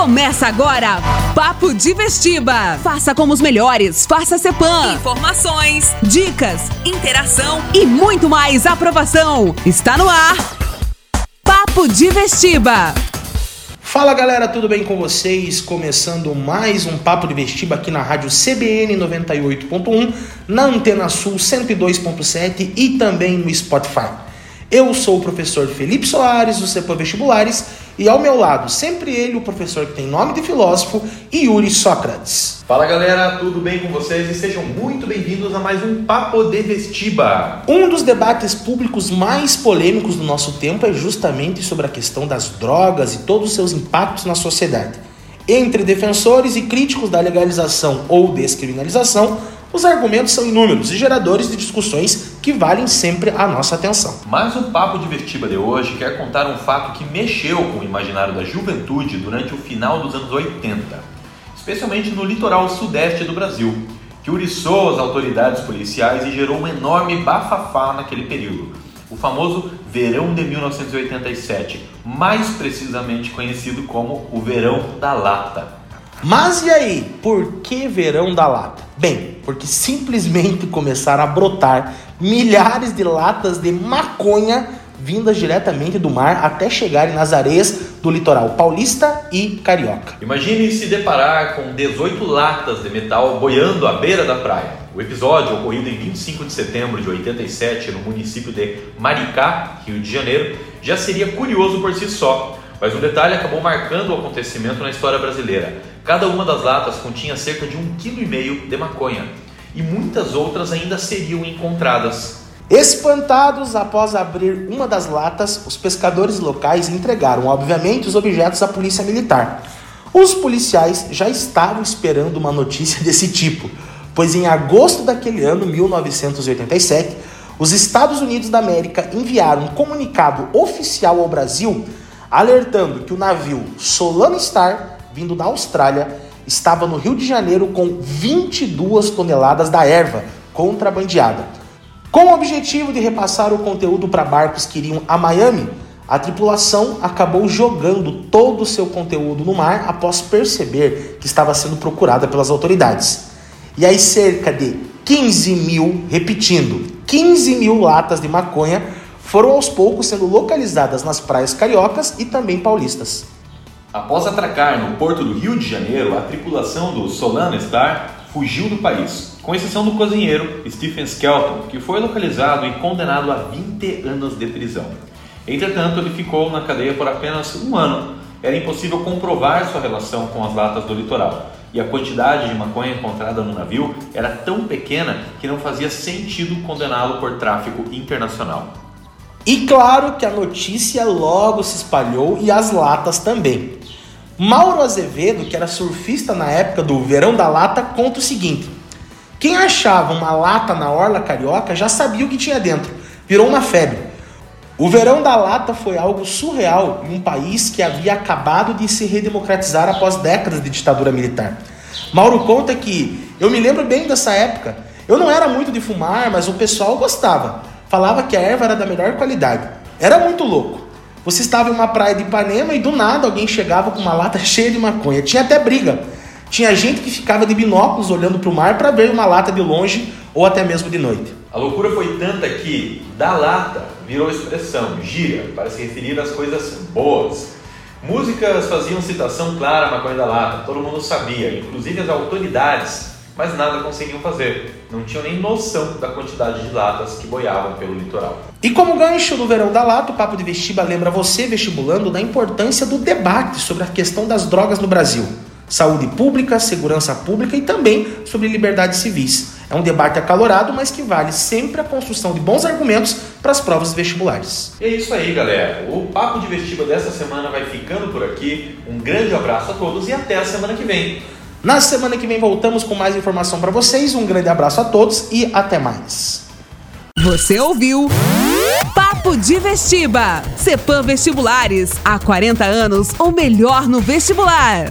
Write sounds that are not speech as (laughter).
Começa agora, Papo de Vestiba. Faça como os melhores, faça Cepan. Informações, dicas, interação e muito mais aprovação. Está no ar, Papo de Vestiba. Fala galera, tudo bem com vocês? Começando mais um Papo de Vestiba aqui na rádio CBN 98.1, na Antena Sul 102.7 e também no Spotify. Eu sou o professor Felipe Soares, do CEPA Vestibulares, e ao meu lado, sempre ele, o professor que tem nome de filósofo, Yuri Sócrates. Fala galera, tudo bem com vocês? E sejam muito bem-vindos a mais um Papo de Vestiba. Um dos debates públicos mais polêmicos do nosso tempo é justamente sobre a questão das drogas e todos os seus impactos na sociedade. Entre defensores e críticos da legalização ou descriminalização, os argumentos são inúmeros e geradores de discussões que valem sempre a nossa atenção. Mas o Papo de Vertiba de hoje quer contar um fato que mexeu com o imaginário da juventude durante o final dos anos 80, especialmente no litoral sudeste do Brasil, que uriçou as autoridades policiais e gerou um enorme bafafá naquele período. O famoso Verão de 1987, mais precisamente conhecido como o Verão da Lata. Mas e aí, por que Verão da Lata? Bem, porque simplesmente começaram a brotar milhares de latas de maconha vindas diretamente do mar até chegarem nas areias do litoral paulista e carioca. Imagine se deparar com 18 latas de metal boiando à beira da praia. O episódio, ocorrido em 25 de setembro de 87 no município de Maricá, Rio de Janeiro, já seria curioso por si só, mas um detalhe acabou marcando o acontecimento na história brasileira. Cada uma das latas continha cerca de um quilo e meio de maconha e muitas outras ainda seriam encontradas. Espantados após abrir uma das latas, os pescadores locais entregaram, obviamente, os objetos à polícia militar. Os policiais já estavam esperando uma notícia (laughs) desse tipo, pois em agosto daquele ano, 1987, os Estados Unidos da América enviaram um comunicado oficial ao Brasil alertando que o navio Solano Star, vindo da Austrália, estava no Rio de Janeiro com 22 toneladas da erva contrabandeada. Com o objetivo de repassar o conteúdo para barcos que iriam a Miami, a tripulação acabou jogando todo o seu conteúdo no mar após perceber que estava sendo procurada pelas autoridades. E aí, cerca de 15 mil, repetindo, 15 mil latas de maconha foram aos poucos sendo localizadas nas praias cariocas e também paulistas. Após atracar no porto do Rio de Janeiro, a tripulação do Solana Star fugiu do país, com exceção do cozinheiro Stephen Skelton, que foi localizado e condenado a 20 anos de prisão. Entretanto, ele ficou na cadeia por apenas um ano. Era impossível comprovar sua relação com as latas do litoral, e a quantidade de maconha encontrada no navio era tão pequena que não fazia sentido condená-lo por tráfico internacional. E claro que a notícia logo se espalhou e as latas também. Mauro Azevedo, que era surfista na época do Verão da Lata, conta o seguinte: quem achava uma lata na orla carioca já sabia o que tinha dentro, virou uma febre. O Verão da Lata foi algo surreal em um país que havia acabado de se redemocratizar após décadas de ditadura militar. Mauro conta que eu me lembro bem dessa época. Eu não era muito de fumar, mas o pessoal gostava falava que a erva era da melhor qualidade. Era muito louco. Você estava em uma praia de Ipanema e do nada alguém chegava com uma lata cheia de maconha. Tinha até briga. Tinha gente que ficava de binóculos olhando para o mar para ver uma lata de longe ou até mesmo de noite. A loucura foi tanta que da lata virou expressão, gira, para se referir às coisas boas. Músicas faziam citação clara à maconha da lata, todo mundo sabia, inclusive as autoridades mas nada conseguiam fazer. Não tinham nem noção da quantidade de latas que boiavam pelo litoral. E como gancho do verão da lata, o Papo de Vestiba lembra você, vestibulando, da importância do debate sobre a questão das drogas no Brasil. Saúde pública, segurança pública e também sobre liberdades civis. É um debate acalorado, mas que vale sempre a construção de bons argumentos para as provas vestibulares. E é isso aí, galera. O Papo de Vestiba dessa semana vai ficando por aqui. Um grande abraço a todos e até a semana que vem. Na semana que vem voltamos com mais informação para vocês. Um grande abraço a todos e até mais. Você ouviu? Papo de Vestiba. Cepam Vestibulares. Há 40 anos, ou melhor no vestibular.